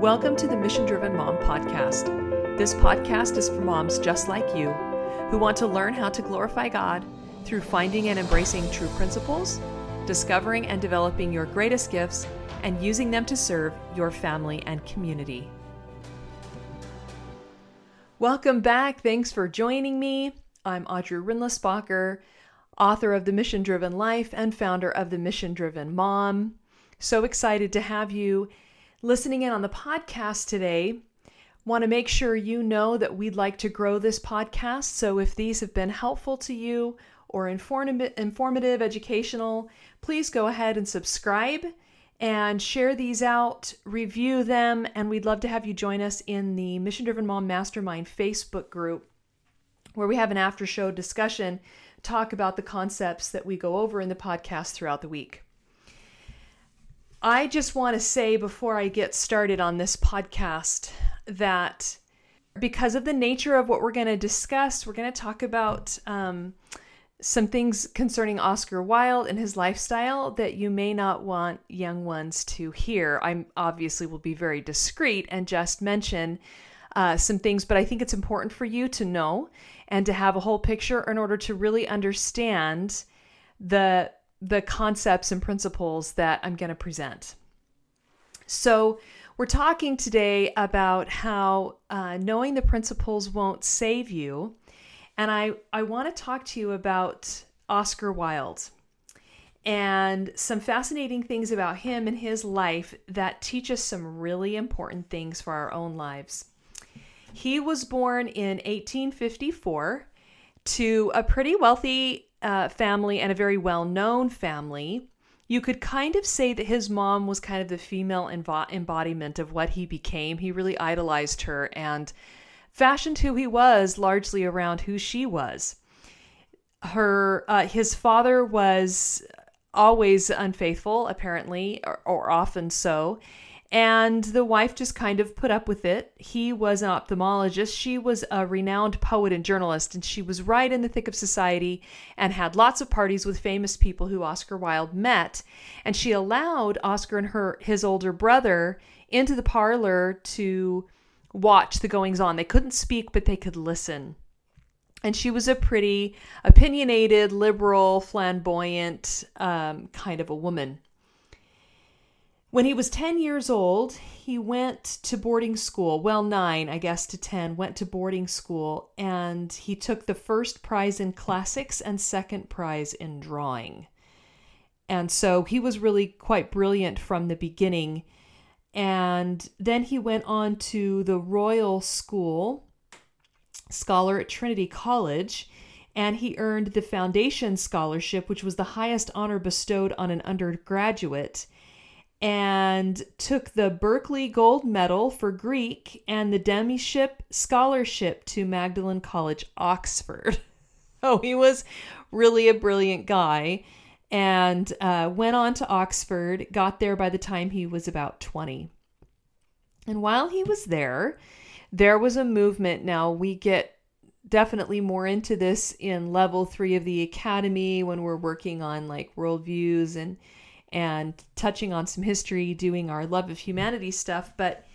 Welcome to the Mission Driven Mom Podcast. This podcast is for moms just like you who want to learn how to glorify God through finding and embracing true principles, discovering and developing your greatest gifts, and using them to serve your family and community. Welcome back. Thanks for joining me. I'm Audrey Rindlisbacher, author of The Mission Driven Life and founder of The Mission Driven Mom. So excited to have you listening in on the podcast today. Want to make sure you know that we'd like to grow this podcast. So if these have been helpful to you or informative, informative educational, please go ahead and subscribe and share these out, review them, and we'd love to have you join us in the Mission Driven Mom Mastermind Facebook group where we have an after show discussion, talk about the concepts that we go over in the podcast throughout the week. I just want to say before I get started on this podcast that because of the nature of what we're going to discuss, we're going to talk about um, some things concerning Oscar Wilde and his lifestyle that you may not want young ones to hear. I obviously will be very discreet and just mention uh, some things, but I think it's important for you to know and to have a whole picture in order to really understand the the concepts and principles that I'm going to present. So, we're talking today about how uh, knowing the principles won't save you. And I, I want to talk to you about Oscar Wilde and some fascinating things about him and his life that teach us some really important things for our own lives. He was born in 1854 to a pretty wealthy uh, family and a very well known family. You could kind of say that his mom was kind of the female embodiment of what he became. He really idolized her and fashioned who he was largely around who she was. Her, uh, his father was always unfaithful, apparently, or, or often so, and the wife just kind of put up with it. He was an ophthalmologist. She was a renowned poet and journalist, and she was right in the thick of society and had lots of parties with famous people who Oscar Wilde met. And she allowed Oscar and her his older brother into the parlor to watch the goings on. They couldn't speak, but they could listen. And she was a pretty opinionated, liberal, flamboyant um, kind of a woman. When he was 10 years old, he went to boarding school. Well, nine, I guess, to 10, went to boarding school, and he took the first prize in classics and second prize in drawing. And so he was really quite brilliant from the beginning. And then he went on to the Royal School, scholar at Trinity College, and he earned the Foundation Scholarship, which was the highest honor bestowed on an undergraduate and took the Berkeley Gold Medal for Greek and the Demyship Scholarship to Magdalen College, Oxford. oh, he was really a brilliant guy and uh, went on to Oxford, got there by the time he was about 20. And while he was there, there was a movement. Now, we get definitely more into this in level three of the academy when we're working on like worldviews and and touching on some history, doing our love of humanity stuff. But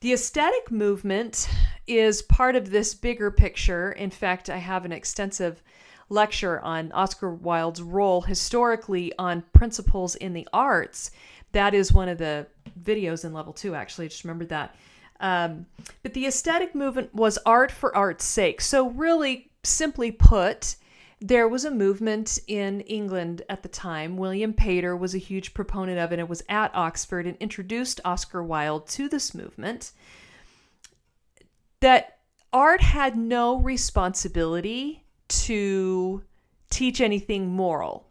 the aesthetic movement is part of this bigger picture. In fact, I have an extensive lecture on Oscar Wilde's role historically on principles in the arts. That is one of the videos in level two, actually. I just remembered that. Um, but the aesthetic movement was art for art's sake. So, really simply put, there was a movement in England at the time. William Pater was a huge proponent of it and was at Oxford and introduced Oscar Wilde to this movement. That art had no responsibility to teach anything moral.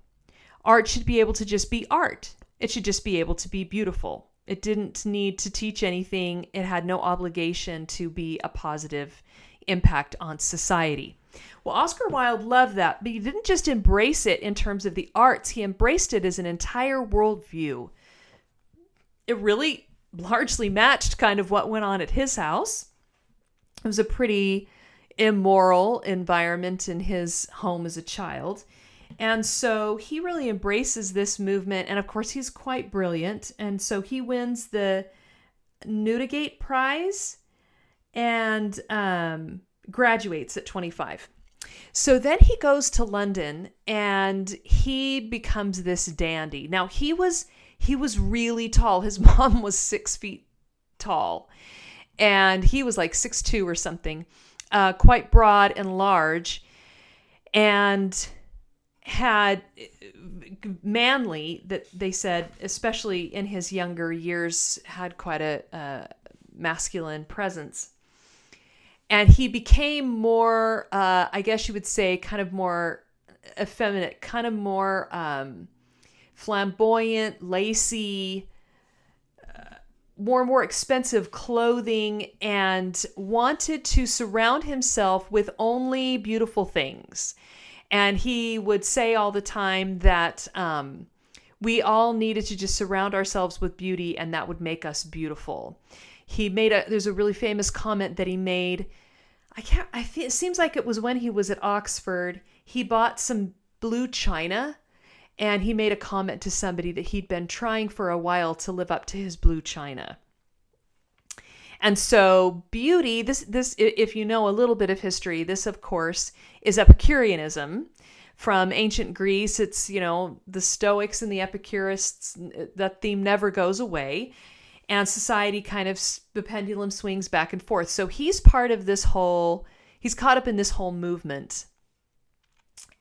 Art should be able to just be art, it should just be able to be beautiful. It didn't need to teach anything, it had no obligation to be a positive impact on society. Well, Oscar Wilde loved that, but he didn't just embrace it in terms of the arts, he embraced it as an entire worldview. It really largely matched kind of what went on at his house. It was a pretty immoral environment in his home as a child. And so he really embraces this movement. And of course, he's quite brilliant. And so he wins the Newdigate Prize and um, graduates at 25. So then he goes to London and he becomes this dandy. Now he was he was really tall. His mom was six feet tall, and he was like six two or something, uh, quite broad and large, and had manly that they said, especially in his younger years, had quite a, a masculine presence. And he became more, uh, I guess you would say, kind of more effeminate, kind of more um, flamboyant, lacy, uh, more and more expensive clothing, and wanted to surround himself with only beautiful things. And he would say all the time that um, we all needed to just surround ourselves with beauty and that would make us beautiful. He made a, there's a really famous comment that he made. I can't, I feel, it seems like it was when he was at Oxford. He bought some blue china and he made a comment to somebody that he'd been trying for a while to live up to his blue china. And so beauty, this this if you know a little bit of history, this of course is Epicureanism from ancient Greece. It's, you know, the Stoics and the Epicurists, that theme never goes away. And society kind of, the pendulum swings back and forth. So he's part of this whole, he's caught up in this whole movement.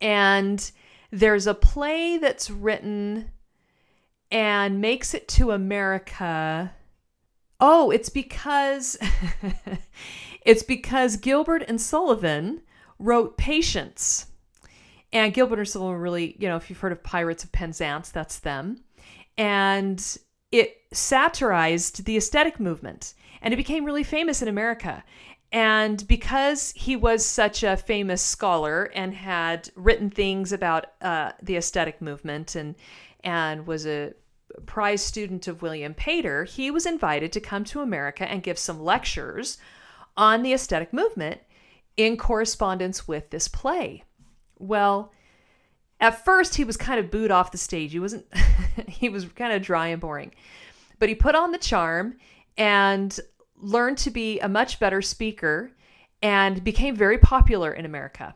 And there's a play that's written and makes it to America. Oh, it's because it's because Gilbert and Sullivan wrote Patience. And Gilbert and Sullivan really, you know, if you've heard of Pirates of Penzance, that's them. And it satirized the aesthetic movement and it became really famous in America. And because he was such a famous scholar and had written things about uh, the aesthetic movement and and was a prize student of William Pater, he was invited to come to America and give some lectures on the aesthetic movement in correspondence with this play. Well, at first he was kind of booed off the stage. He wasn't he was kind of dry and boring. But he put on the charm and learned to be a much better speaker and became very popular in America.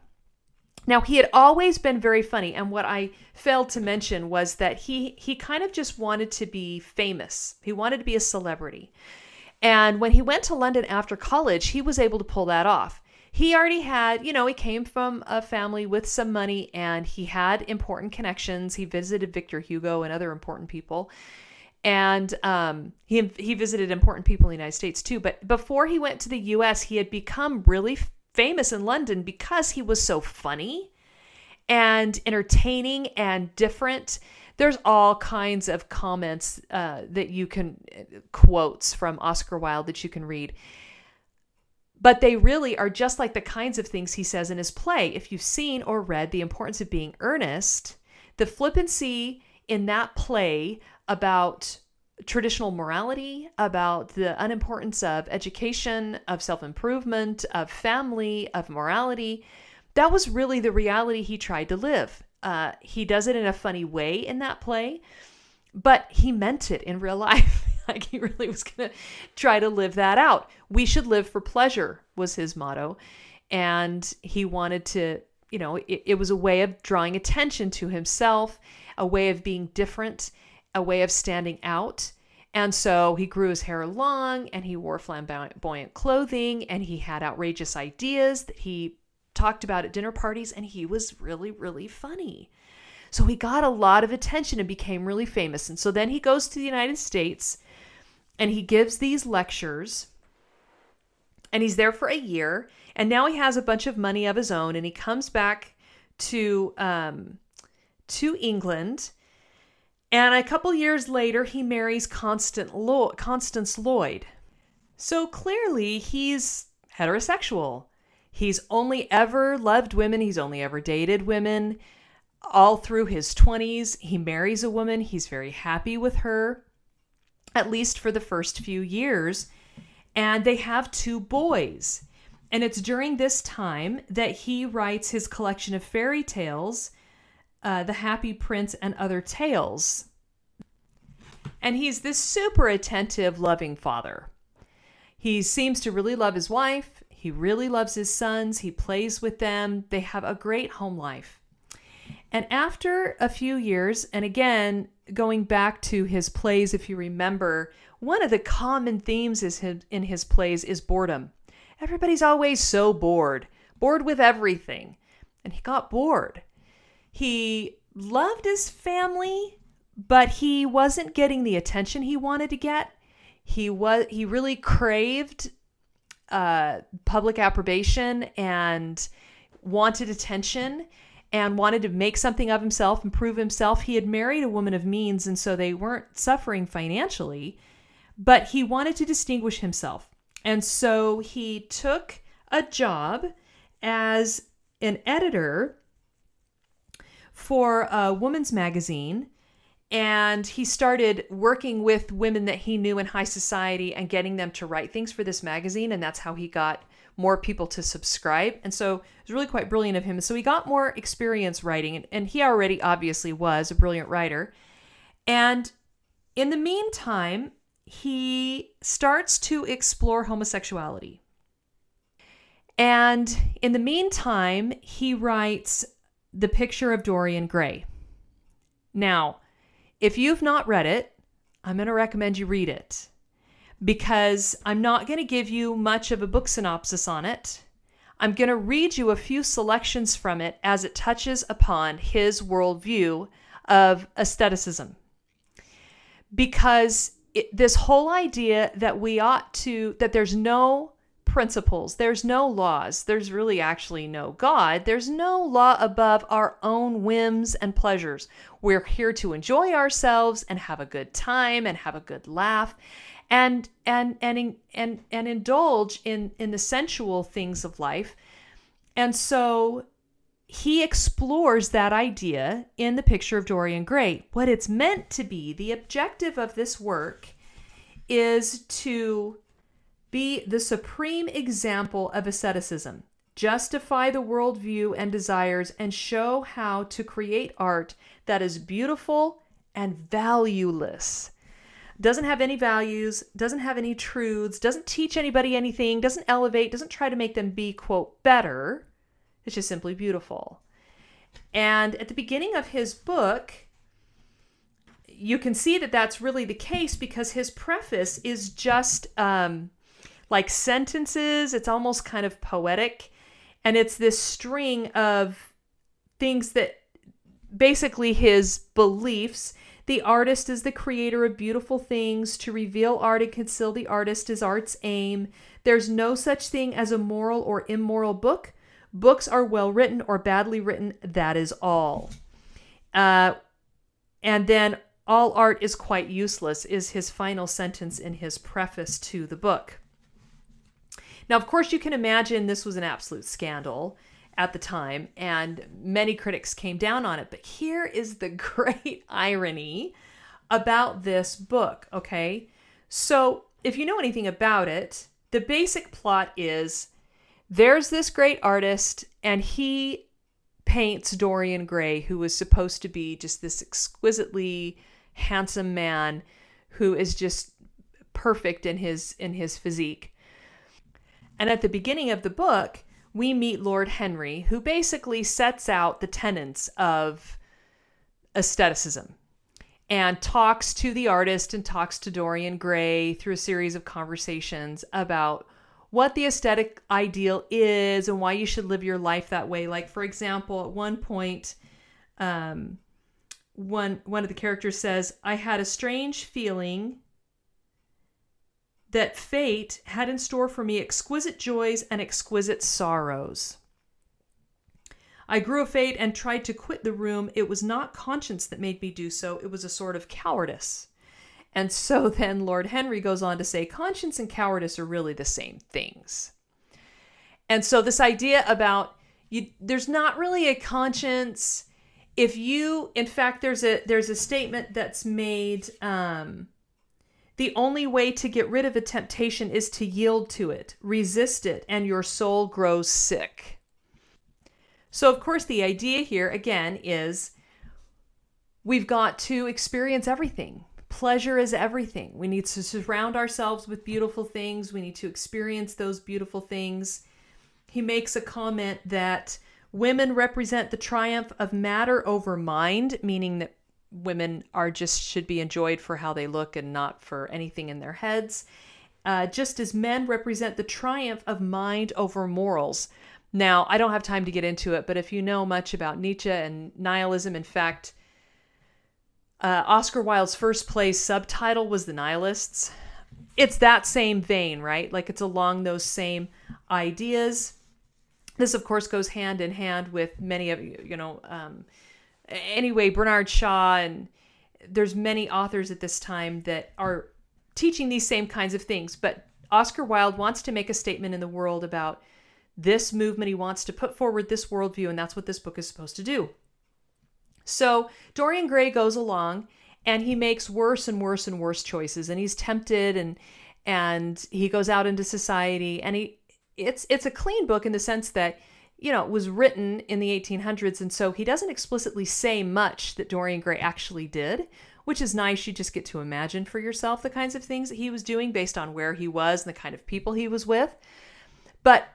Now he had always been very funny and what I failed to mention was that he he kind of just wanted to be famous. He wanted to be a celebrity. And when he went to London after college, he was able to pull that off he already had, you know, he came from a family with some money and he had important connections. He visited Victor Hugo and other important people. And um, he, he visited important people in the United States too. But before he went to the US, he had become really famous in London because he was so funny and entertaining and different. There's all kinds of comments uh, that you can, uh, quotes from Oscar Wilde that you can read but they really are just like the kinds of things he says in his play. If you've seen or read The Importance of Being Earnest, the flippancy in that play about traditional morality, about the unimportance of education, of self improvement, of family, of morality, that was really the reality he tried to live. Uh, he does it in a funny way in that play, but he meant it in real life. Like he really was going to try to live that out. We should live for pleasure, was his motto. And he wanted to, you know, it, it was a way of drawing attention to himself, a way of being different, a way of standing out. And so he grew his hair long and he wore flamboyant clothing and he had outrageous ideas that he talked about at dinner parties and he was really, really funny. So he got a lot of attention and became really famous. And so then he goes to the United States and he gives these lectures and he's there for a year and now he has a bunch of money of his own and he comes back to um, to England and a couple years later he marries Lo- Constance Lloyd. So clearly he's heterosexual. He's only ever loved women, he's only ever dated women. All through his 20s, he marries a woman, he's very happy with her at least for the first few years. And they have two boys. And it's during this time that he writes his collection of fairy tales, uh, The Happy Prince and Other Tales. And he's this super attentive, loving father. He seems to really love his wife. He really loves his sons. He plays with them. They have a great home life. And after a few years, and again, going back to his plays, if you remember, one of the common themes is in his plays is boredom. Everybody's always so bored, bored with everything. And he got bored. He loved his family, but he wasn't getting the attention he wanted to get. He was he really craved uh, public approbation and wanted attention and wanted to make something of himself and prove himself. He had married a woman of means, and so they weren't suffering financially, but he wanted to distinguish himself. And so he took a job as an editor for a woman's magazine and he started working with women that he knew in high society and getting them to write things for this magazine and that's how he got more people to subscribe. And so it was really quite brilliant of him. So he got more experience writing and, and he already obviously was a brilliant writer. And in the meantime he starts to explore homosexuality. And in the meantime he writes the picture of Dorian Gray. Now, if you've not read it, I'm going to recommend you read it because I'm not going to give you much of a book synopsis on it. I'm going to read you a few selections from it as it touches upon his worldview of aestheticism. Because it, this whole idea that we ought to, that there's no principles. There's no laws. There's really actually no God. There's no law above our own whims and pleasures. We're here to enjoy ourselves and have a good time and have a good laugh and and and and and indulge in in the sensual things of life. And so he explores that idea in the picture of Dorian Gray. What it's meant to be, the objective of this work is to be the supreme example of aestheticism, justify the worldview and desires, and show how to create art that is beautiful and valueless. Doesn't have any values, doesn't have any truths, doesn't teach anybody anything, doesn't elevate, doesn't try to make them be, quote, better. It's just simply beautiful. And at the beginning of his book, you can see that that's really the case because his preface is just um, like sentences. It's almost kind of poetic. And it's this string of things that basically his beliefs. The artist is the creator of beautiful things. To reveal art and conceal the artist is art's aim. There's no such thing as a moral or immoral book. Books are well written or badly written. That is all. Uh, and then all art is quite useless, is his final sentence in his preface to the book. Now, of course, you can imagine this was an absolute scandal at the time, and many critics came down on it. But here is the great irony about this book, okay? So, if you know anything about it, the basic plot is there's this great artist, and he paints Dorian Gray, who was supposed to be just this exquisitely handsome man who is just perfect in his in his physique. And at the beginning of the book, we meet Lord Henry, who basically sets out the tenets of aestheticism and talks to the artist and talks to Dorian Gray through a series of conversations about what the aesthetic ideal is and why you should live your life that way. Like, for example, at one point, um, one one of the characters says, "I had a strange feeling that fate had in store for me exquisite joys and exquisite sorrows. I grew fate and tried to quit the room. It was not conscience that made me do so, it was a sort of cowardice. And so then Lord Henry goes on to say conscience and cowardice are really the same things. And so this idea about you there's not really a conscience if you in fact there's a there's a statement that's made um the only way to get rid of a temptation is to yield to it, resist it, and your soul grows sick. So, of course, the idea here again is we've got to experience everything pleasure is everything. We need to surround ourselves with beautiful things. We need to experience those beautiful things. He makes a comment that women represent the triumph of matter over mind, meaning that women are just should be enjoyed for how they look and not for anything in their heads. Uh, just as men represent the triumph of mind over morals. Now, I don't have time to get into it, but if you know much about Nietzsche and nihilism, in fact, uh, Oscar Wilde's first play subtitle was The Nihilists. It's that same vein, right? Like it's along those same ideas. This, of course, goes hand in hand with many of you you know. Um, anyway, Bernard Shaw and there's many authors at this time that are teaching these same kinds of things. But Oscar Wilde wants to make a statement in the world about this movement. He wants to put forward this worldview, and that's what this book is supposed to do. So Dorian Gray goes along and he makes worse and worse and worse choices and he's tempted and and he goes out into society and he it's it's a clean book in the sense that you know it was written in the 1800s and so he doesn't explicitly say much that Dorian Gray actually did which is nice you just get to imagine for yourself the kinds of things that he was doing based on where he was and the kind of people he was with but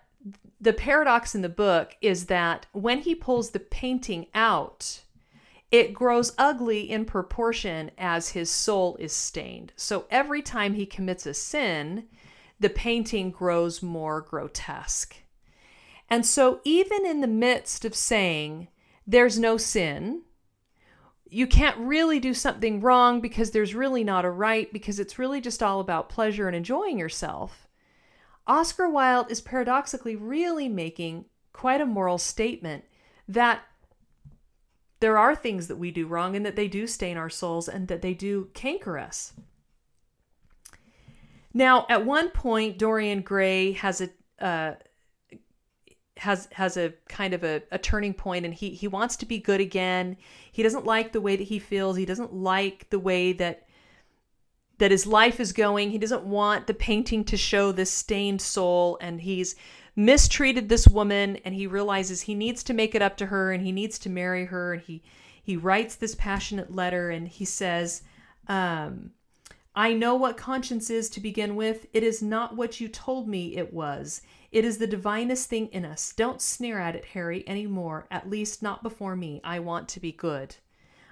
the paradox in the book is that when he pulls the painting out it grows ugly in proportion as his soul is stained. So every time he commits a sin, the painting grows more grotesque. And so, even in the midst of saying there's no sin, you can't really do something wrong because there's really not a right, because it's really just all about pleasure and enjoying yourself. Oscar Wilde is paradoxically really making quite a moral statement that there are things that we do wrong and that they do stain our souls and that they do canker us. Now, at one point, Dorian Gray has a uh, has has a kind of a, a turning point, and he he wants to be good again. He doesn't like the way that he feels. He doesn't like the way that that his life is going. He doesn't want the painting to show this stained soul, and he's mistreated this woman and he realizes he needs to make it up to her and he needs to marry her and he he writes this passionate letter and he says um, I know what conscience is to begin with. It is not what you told me it was. It is the divinest thing in us. Don't sneer at it, Harry, any more, at least not before me. I want to be good.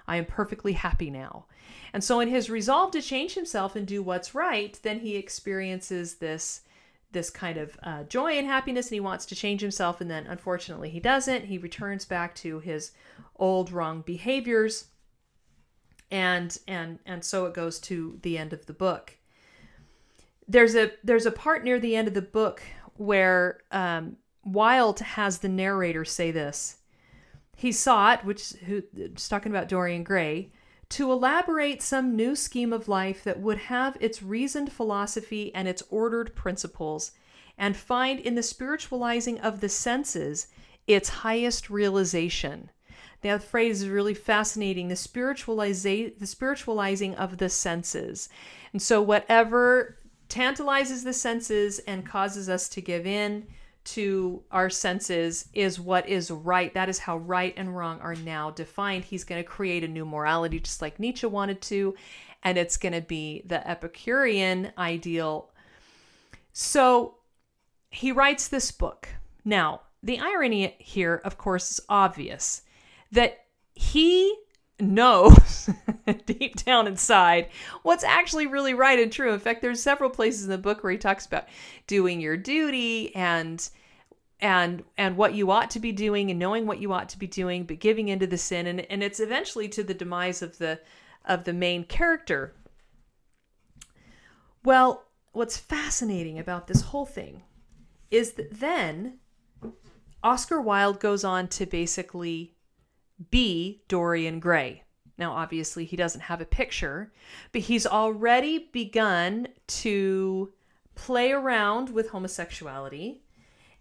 I am perfectly happy now. And so, in his resolve to change himself and do what's right, then he experiences this this kind of uh, joy and happiness and he wants to change himself and then unfortunately he doesn't he returns back to his old wrong behaviors and and and so it goes to the end of the book there's a there's a part near the end of the book where um, Wilde has the narrator say this he sought which who just talking about Dorian Gray to elaborate some new scheme of life that would have its reasoned philosophy and its ordered principles, and find in the spiritualizing of the senses its highest realization. That phrase is really fascinating. The the spiritualizing of the senses. And so whatever tantalizes the senses and causes us to give in to our senses is what is right. That is how right and wrong are now defined. He's going to create a new morality, just like Nietzsche wanted to, and it's going to be the Epicurean ideal. So he writes this book. Now, the irony here, of course, is obvious that he knows deep down inside what's actually really right and true. In fact, there's several places in the book where he talks about doing your duty and and and what you ought to be doing and knowing what you ought to be doing, but giving into the sin and, and it's eventually to the demise of the of the main character. Well, what's fascinating about this whole thing is that then Oscar Wilde goes on to basically be Dorian Gray. Now, obviously, he doesn't have a picture, but he's already begun to play around with homosexuality,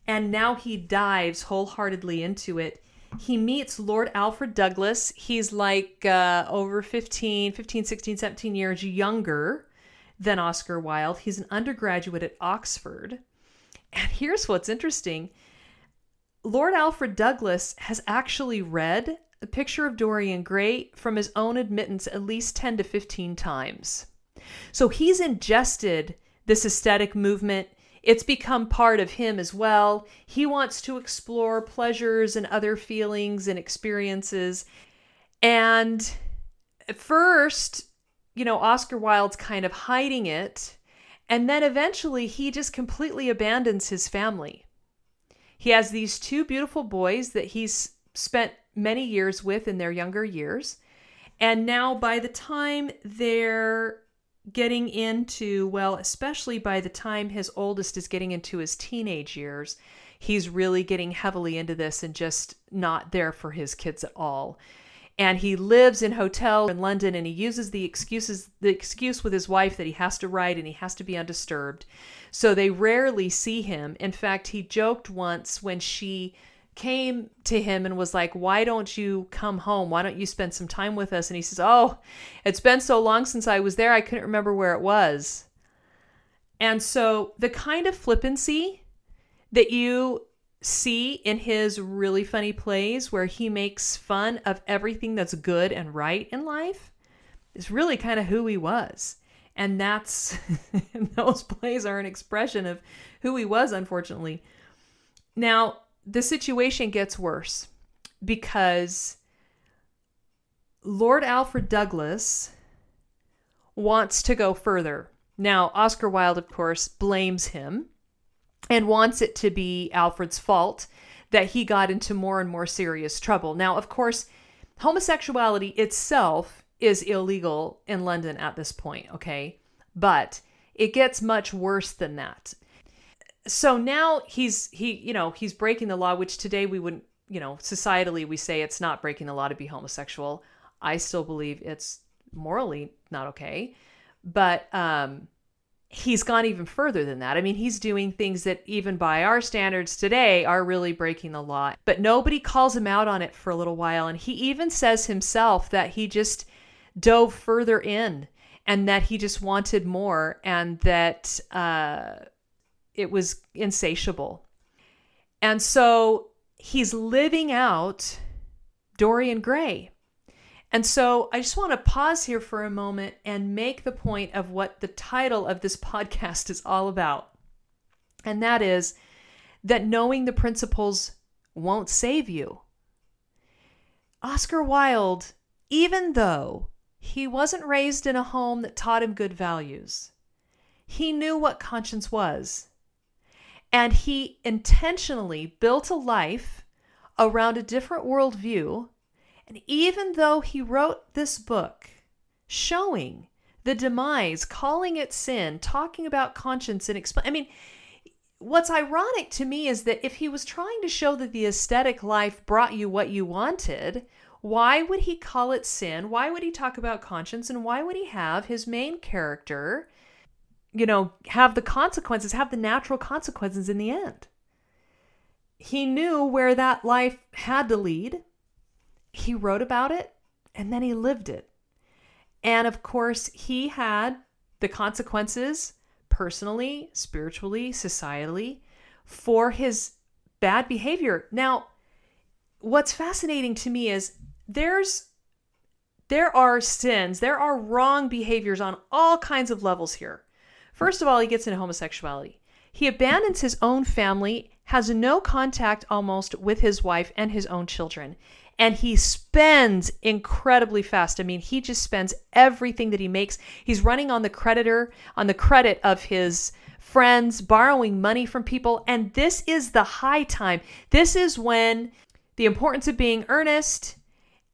and now he dives wholeheartedly into it. He meets Lord Alfred Douglas. He's like uh, over 15, 15, 16, 17 years younger than Oscar Wilde. He's an undergraduate at Oxford. And here's what's interesting Lord Alfred Douglas has actually read a picture of Dorian Gray from his own admittance at least 10 to 15 times. So he's ingested this aesthetic movement. It's become part of him as well. He wants to explore pleasures and other feelings and experiences. And at first, you know, Oscar Wilde's kind of hiding it. And then eventually he just completely abandons his family. He has these two beautiful boys that he's spent many years with in their younger years. And now, by the time they're getting into, well, especially by the time his oldest is getting into his teenage years, he's really getting heavily into this and just not there for his kids at all. And he lives in hotel in London and he uses the excuses the excuse with his wife that he has to write and he has to be undisturbed. So they rarely see him. In fact, he joked once when she came to him and was like, Why don't you come home? Why don't you spend some time with us? And he says, Oh, it's been so long since I was there, I couldn't remember where it was. And so the kind of flippancy that you see in his really funny plays where he makes fun of everything that's good and right in life is really kind of who he was. And that's, those plays are an expression of who he was, unfortunately. Now, the situation gets worse because Lord Alfred Douglas wants to go further. Now, Oscar Wilde, of course, blames him and wants it to be Alfred's fault that he got into more and more serious trouble. Now, of course, homosexuality itself is illegal in London at this point, okay? But it gets much worse than that so now he's he you know he's breaking the law which today we wouldn't you know societally we say it's not breaking the law to be homosexual. I still believe it's morally not okay. But um he's gone even further than that. I mean he's doing things that even by our standards today are really breaking the law. But nobody calls him out on it for a little while. And he even says himself that he just dove further in and that he just wanted more and that uh it was insatiable. And so he's living out Dorian Gray. And so I just want to pause here for a moment and make the point of what the title of this podcast is all about. And that is that knowing the principles won't save you. Oscar Wilde, even though he wasn't raised in a home that taught him good values, he knew what conscience was. And he intentionally built a life around a different worldview. And even though he wrote this book showing the demise, calling it sin, talking about conscience, and explain, I mean, what's ironic to me is that if he was trying to show that the aesthetic life brought you what you wanted, why would he call it sin? Why would he talk about conscience? And why would he have his main character you know, have the consequences, have the natural consequences in the end. He knew where that life had to lead. He wrote about it and then he lived it. And of course, he had the consequences personally, spiritually, societally for his bad behavior. Now, what's fascinating to me is there's there are sins, there are wrong behaviors on all kinds of levels here. First of all, he gets into homosexuality. He abandons his own family, has no contact almost with his wife and his own children. And he spends incredibly fast. I mean, he just spends everything that he makes. He's running on the creditor, on the credit of his friends, borrowing money from people. And this is the high time. This is when the importance of being earnest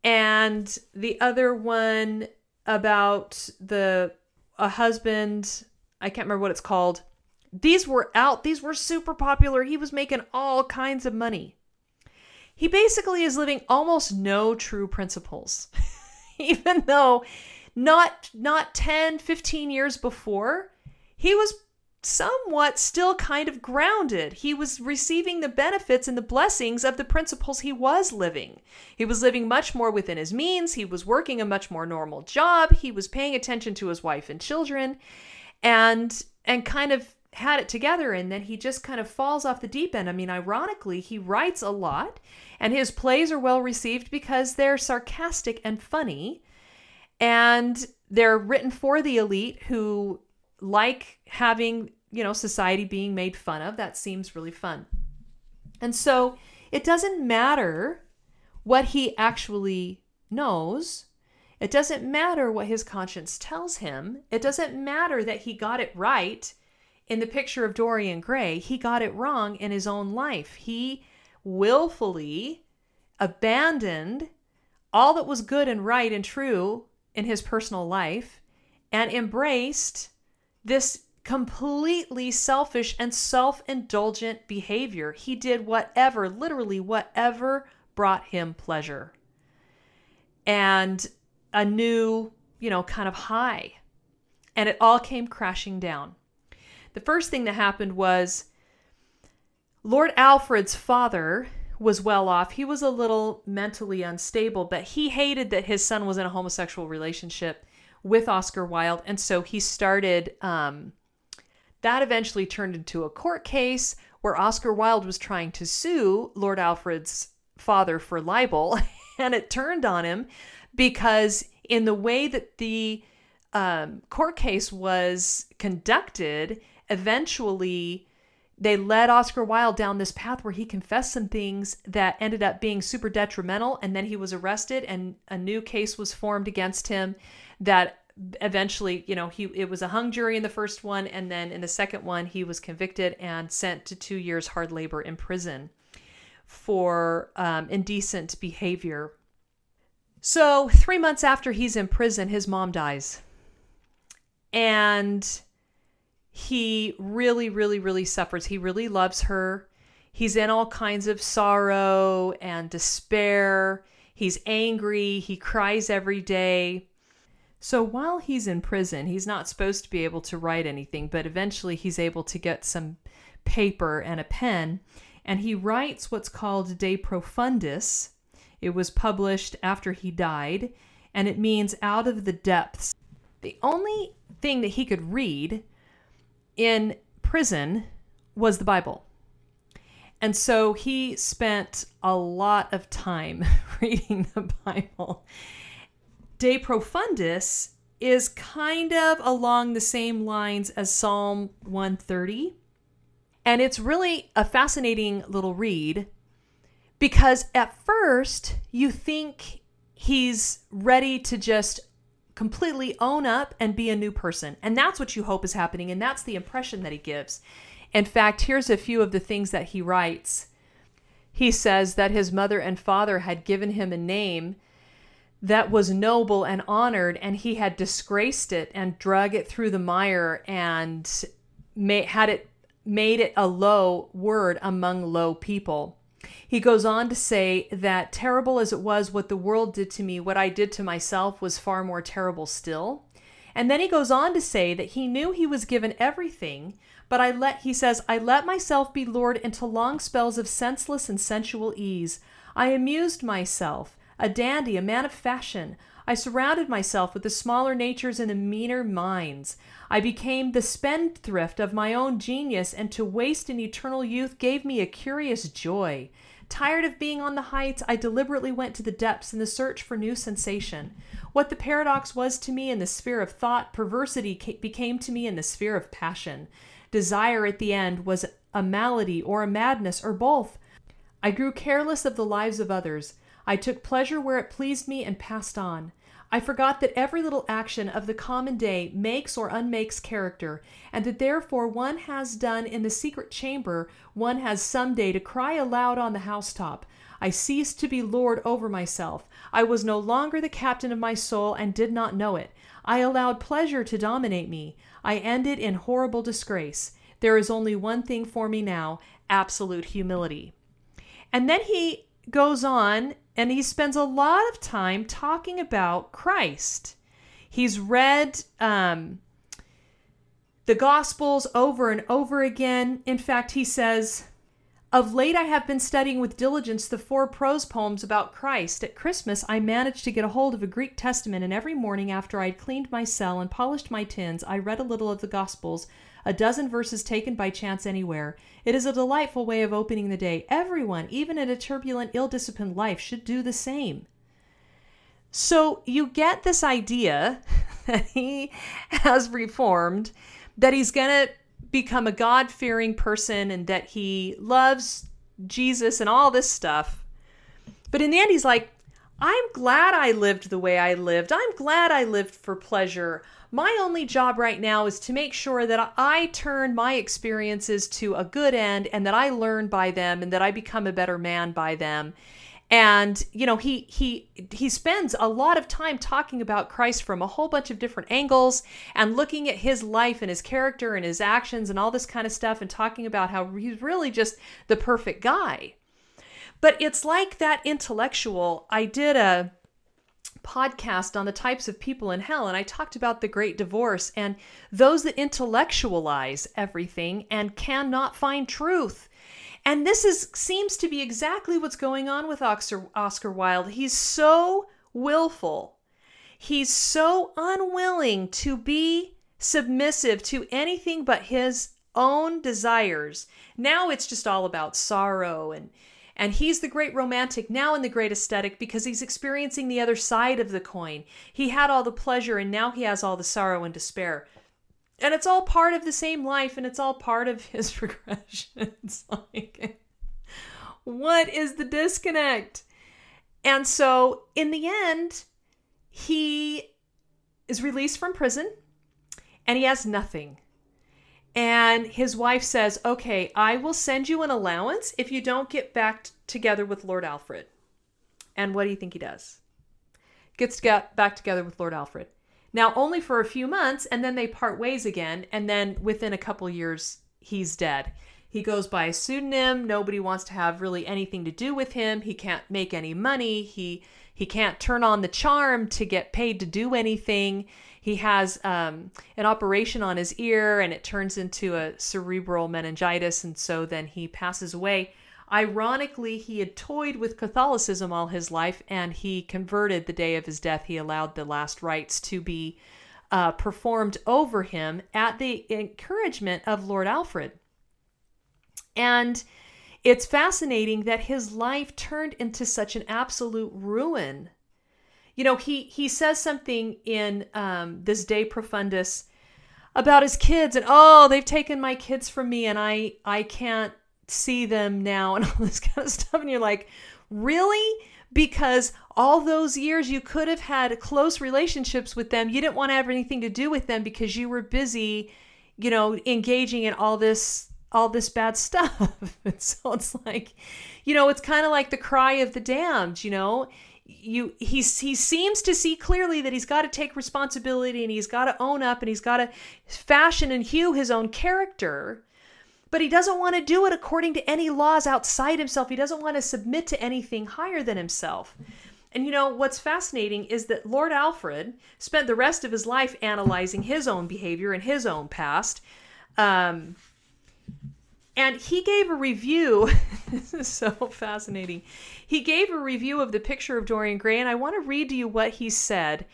and the other one about the a husband I can't remember what it's called. These were out, these were super popular. He was making all kinds of money. He basically is living almost no true principles. Even though not not 10, 15 years before, he was somewhat still kind of grounded. He was receiving the benefits and the blessings of the principles he was living. He was living much more within his means. He was working a much more normal job. He was paying attention to his wife and children and and kind of had it together and then he just kind of falls off the deep end. I mean, ironically, he writes a lot and his plays are well received because they're sarcastic and funny and they're written for the elite who like having, you know, society being made fun of. That seems really fun. And so it doesn't matter what he actually knows. It doesn't matter what his conscience tells him. It doesn't matter that he got it right in the picture of Dorian Gray. He got it wrong in his own life. He willfully abandoned all that was good and right and true in his personal life and embraced this completely selfish and self indulgent behavior. He did whatever, literally, whatever brought him pleasure and a new, you know, kind of high. And it all came crashing down. The first thing that happened was Lord Alfred's father was well off. He was a little mentally unstable, but he hated that his son was in a homosexual relationship with Oscar Wilde. And so he started, um, that eventually turned into a court case where Oscar Wilde was trying to sue Lord Alfred's father for libel. And it turned on him because, in the way that the um, court case was conducted, eventually they led Oscar Wilde down this path where he confessed some things that ended up being super detrimental. And then he was arrested, and a new case was formed against him that eventually, you know, he it was a hung jury in the first one, and then in the second one, he was convicted and sent to two years hard labor in prison for um, indecent behavior. So, three months after he's in prison, his mom dies. And he really, really, really suffers. He really loves her. He's in all kinds of sorrow and despair. He's angry. He cries every day. So while he's in prison, he's not supposed to be able to write anything, but eventually he's able to get some paper and a pen, and he writes what's called De Profundis. It was published after he died, and it means out of the depths. The only thing that he could read in prison was the Bible. And so he spent a lot of time reading the Bible. De Profundis is kind of along the same lines as Psalm 130. And it's really a fascinating little read because at first you think he's ready to just completely own up and be a new person. And that's what you hope is happening. And that's the impression that he gives. In fact, here's a few of the things that he writes. He says that his mother and father had given him a name that was noble and honored, and he had disgraced it and drug it through the mire and made, had it made it a low word among low people. He goes on to say that terrible as it was what the world did to me, what I did to myself was far more terrible still. And then he goes on to say that he knew he was given everything, but I let, he says, I let myself be lured into long spells of senseless and sensual ease. I amused myself, a dandy, a man of fashion. I surrounded myself with the smaller natures and the meaner minds. I became the spendthrift of my own genius, and to waste an eternal youth gave me a curious joy. Tired of being on the heights, I deliberately went to the depths in the search for new sensation. What the paradox was to me in the sphere of thought, perversity became to me in the sphere of passion. Desire at the end was a malady or a madness or both. I grew careless of the lives of others. I took pleasure where it pleased me and passed on. I forgot that every little action of the common day makes or unmakes character, and that therefore one has done in the secret chamber, one has some day to cry aloud on the housetop. I ceased to be lord over myself. I was no longer the captain of my soul and did not know it. I allowed pleasure to dominate me. I ended in horrible disgrace. There is only one thing for me now absolute humility. And then he goes on and he spends a lot of time talking about Christ. He's read um, the Gospels over and over again. In fact, he says, Of late I have been studying with diligence the four prose poems about Christ. At Christmas, I managed to get a hold of a Greek Testament, and every morning after I had cleaned my cell and polished my tins, I read a little of the Gospels a dozen verses taken by chance anywhere. It is a delightful way of opening the day. Everyone, even in a turbulent, ill disciplined life, should do the same. So you get this idea that he has reformed, that he's going to become a God fearing person, and that he loves Jesus and all this stuff. But in the end, he's like, I'm glad I lived the way I lived. I'm glad I lived for pleasure. My only job right now is to make sure that I turn my experiences to a good end and that I learn by them and that I become a better man by them. And you know, he he he spends a lot of time talking about Christ from a whole bunch of different angles and looking at his life and his character and his actions and all this kind of stuff and talking about how he's really just the perfect guy. But it's like that intellectual. I did a podcast on the types of people in hell and I talked about the great divorce and those that intellectualize everything and cannot find truth. And this is seems to be exactly what's going on with Oscar, Oscar Wilde. He's so willful. He's so unwilling to be submissive to anything but his own desires. Now it's just all about sorrow and and he's the great romantic now in the great aesthetic because he's experiencing the other side of the coin. He had all the pleasure and now he has all the sorrow and despair. And it's all part of the same life and it's all part of his progressions. like, what is the disconnect? And so in the end, he is released from prison and he has nothing. And his wife says, Okay, I will send you an allowance if you don't get back t- together with Lord Alfred. And what do you think he does? Gets to get back together with Lord Alfred. Now, only for a few months, and then they part ways again. And then within a couple years, he's dead. He goes by a pseudonym. Nobody wants to have really anything to do with him. He can't make any money. He he can't turn on the charm to get paid to do anything he has um, an operation on his ear and it turns into a cerebral meningitis and so then he passes away. Ironically he had toyed with catholicism all his life and he converted the day of his death. He allowed the last rites to be uh, performed over him at the encouragement of lord alfred. And it's fascinating that his life turned into such an absolute ruin you know, he he says something in um, this De Profundis about his kids, and oh, they've taken my kids from me, and I I can't see them now, and all this kind of stuff. And you're like, really? Because all those years you could have had close relationships with them, you didn't want to have anything to do with them because you were busy, you know, engaging in all this all this bad stuff. and so it's like, you know, it's kind of like the cry of the damned, you know you he he seems to see clearly that he's got to take responsibility and he's got to own up and he's got to fashion and hew his own character but he doesn't want to do it according to any laws outside himself. He doesn't want to submit to anything higher than himself. And you know what's fascinating is that Lord Alfred spent the rest of his life analyzing his own behavior and his own past um, and he gave a review. this is so fascinating. He gave a review of the picture of Dorian Gray, and I want to read to you what he said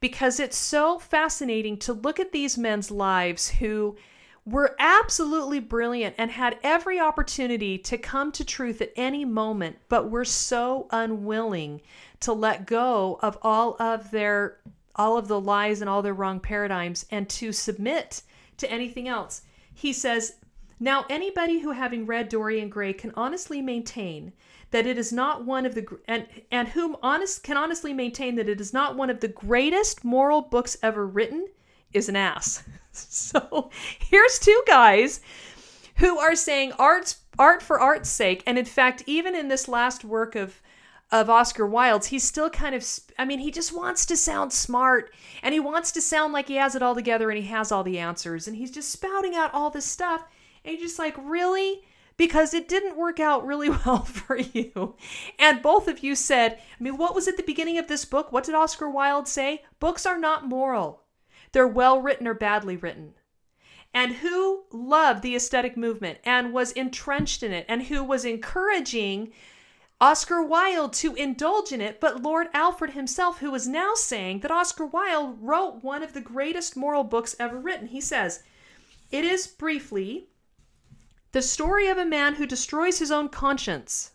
because it's so fascinating to look at these men's lives who were absolutely brilliant and had every opportunity to come to truth at any moment, but were so unwilling to let go of all of their all of the lies and all their wrong paradigms and to submit to anything else. He says now, anybody who, having read Dorian Gray, can honestly maintain that it is not one of the and and whom honest can honestly maintain that it is not one of the greatest moral books ever written is an ass. so here's two guys who are saying art's art for art's sake, and in fact, even in this last work of of Oscar Wilde's, he's still kind of, I mean, he just wants to sound smart and he wants to sound like he has it all together and he has all the answers and he's just spouting out all this stuff. And you're just like, really? Because it didn't work out really well for you. And both of you said, I mean, what was at the beginning of this book? What did Oscar Wilde say? Books are not moral, they're well written or badly written. And who loved the aesthetic movement and was entrenched in it and who was encouraging Oscar Wilde to indulge in it, but Lord Alfred himself, who is now saying that Oscar Wilde wrote one of the greatest moral books ever written. He says, It is briefly the story of a man who destroys his own conscience.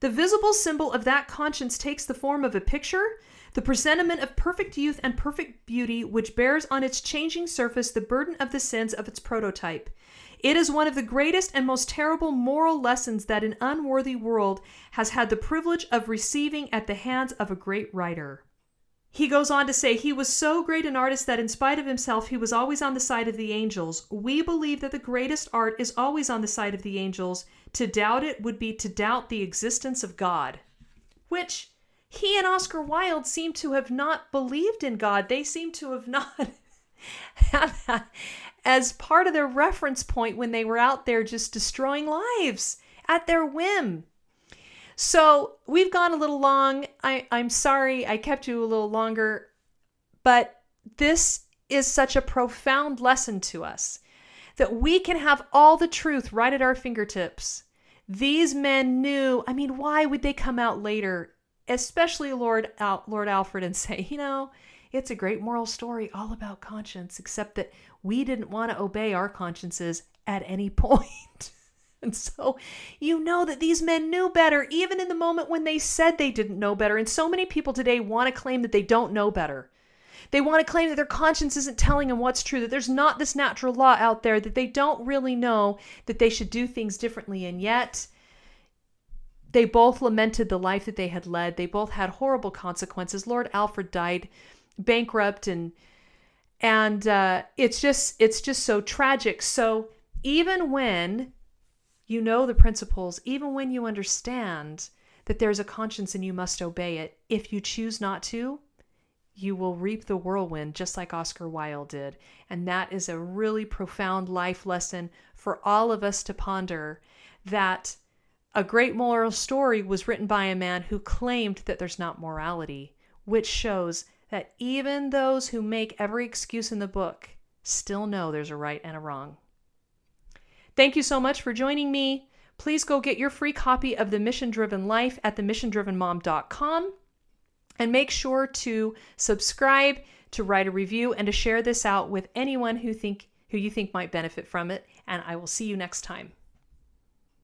The visible symbol of that conscience takes the form of a picture, the presentiment of perfect youth and perfect beauty, which bears on its changing surface the burden of the sins of its prototype. It is one of the greatest and most terrible moral lessons that an unworthy world has had the privilege of receiving at the hands of a great writer. He goes on to say, He was so great an artist that in spite of himself, he was always on the side of the angels. We believe that the greatest art is always on the side of the angels. To doubt it would be to doubt the existence of God. Which he and Oscar Wilde seem to have not believed in God. They seem to have not had that as part of their reference point when they were out there just destroying lives at their whim. So we've gone a little long. I, I'm sorry I kept you a little longer, but this is such a profound lesson to us that we can have all the truth right at our fingertips. These men knew, I mean, why would they come out later, especially Lord Al- Lord Alfred and say, you know, it's a great moral story all about conscience, except that we didn't want to obey our consciences at any point. And so you know that these men knew better, even in the moment when they said they didn't know better. And so many people today want to claim that they don't know better. They want to claim that their conscience isn't telling them what's true, that there's not this natural law out there, that they don't really know that they should do things differently. And yet, they both lamented the life that they had led. They both had horrible consequences. Lord Alfred died bankrupt, and and uh, it's just it's just so tragic. So even when you know the principles, even when you understand that there's a conscience and you must obey it. If you choose not to, you will reap the whirlwind, just like Oscar Wilde did. And that is a really profound life lesson for all of us to ponder that a great moral story was written by a man who claimed that there's not morality, which shows that even those who make every excuse in the book still know there's a right and a wrong. Thank you so much for joining me. Please go get your free copy of The Mission Driven Life at themissiondrivenmom.com and make sure to subscribe, to write a review, and to share this out with anyone who think who you think might benefit from it. And I will see you next time.